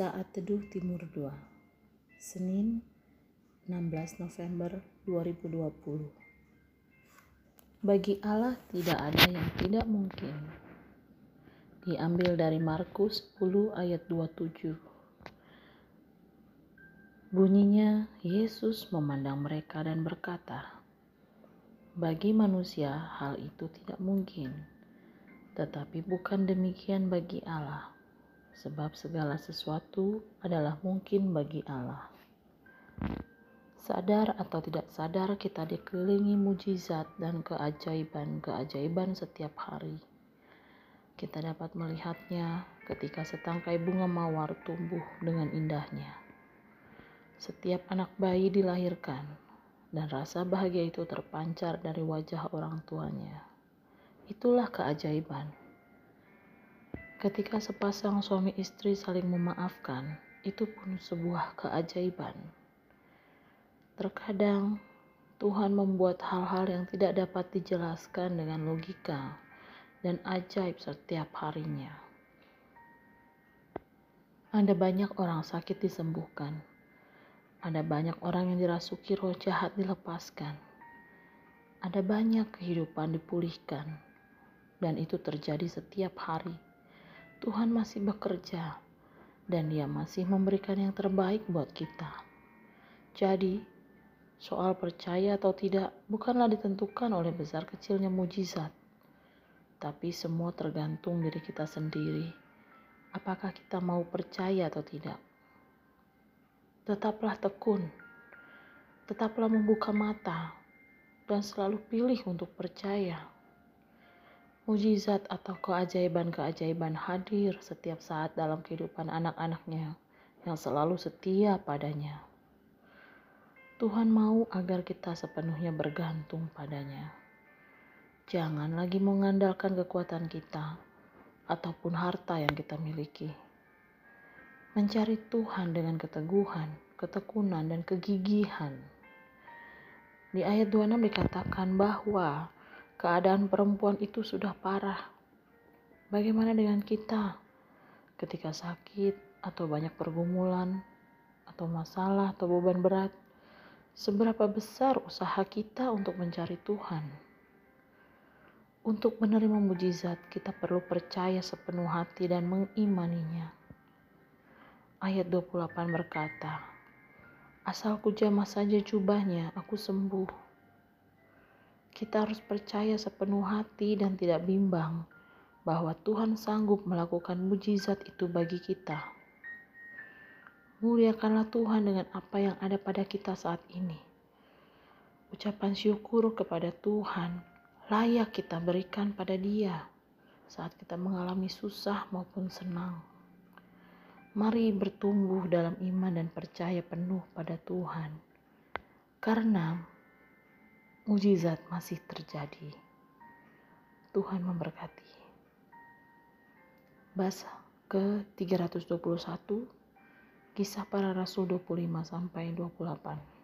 Saat Teduh Timur 2 Senin 16 November 2020 Bagi Allah tidak ada yang tidak mungkin. Diambil dari Markus 10 ayat 27 Bunyinya Yesus memandang mereka dan berkata Bagi manusia hal itu tidak mungkin Tetapi bukan demikian bagi Allah sebab segala sesuatu adalah mungkin bagi Allah. Sadar atau tidak sadar, kita dikelilingi mujizat dan keajaiban-keajaiban setiap hari. Kita dapat melihatnya ketika setangkai bunga mawar tumbuh dengan indahnya. Setiap anak bayi dilahirkan, dan rasa bahagia itu terpancar dari wajah orang tuanya. Itulah keajaiban Ketika sepasang suami istri saling memaafkan, itu pun sebuah keajaiban. Terkadang Tuhan membuat hal-hal yang tidak dapat dijelaskan dengan logika dan ajaib setiap harinya. Ada banyak orang sakit disembuhkan. Ada banyak orang yang dirasuki roh jahat dilepaskan. Ada banyak kehidupan dipulihkan. Dan itu terjadi setiap hari Tuhan masih bekerja dan Dia masih memberikan yang terbaik buat kita. Jadi, soal percaya atau tidak bukanlah ditentukan oleh besar kecilnya mujizat, tapi semua tergantung diri kita sendiri. Apakah kita mau percaya atau tidak? Tetaplah tekun, tetaplah membuka mata, dan selalu pilih untuk percaya. Mujizat atau keajaiban-keajaiban hadir setiap saat dalam kehidupan anak-anaknya yang selalu setia padanya. Tuhan mau agar kita sepenuhnya bergantung padanya. Jangan lagi mengandalkan kekuatan kita ataupun harta yang kita miliki. Mencari Tuhan dengan keteguhan, ketekunan, dan kegigihan. Di ayat 26 dikatakan bahwa keadaan perempuan itu sudah parah. Bagaimana dengan kita ketika sakit atau banyak pergumulan atau masalah atau beban berat? Seberapa besar usaha kita untuk mencari Tuhan? Untuk menerima mujizat, kita perlu percaya sepenuh hati dan mengimaninya. Ayat 28 berkata, Asalku jamah saja jubahnya, aku sembuh. Kita harus percaya sepenuh hati dan tidak bimbang bahwa Tuhan sanggup melakukan mujizat itu bagi kita. Muliakanlah Tuhan dengan apa yang ada pada kita saat ini. Ucapan syukur kepada Tuhan layak kita berikan pada Dia saat kita mengalami susah maupun senang. Mari bertumbuh dalam iman dan percaya penuh pada Tuhan, karena mujizat masih terjadi. Tuhan memberkati. Bahasa ke-321 Kisah para Rasul 25 sampai 28.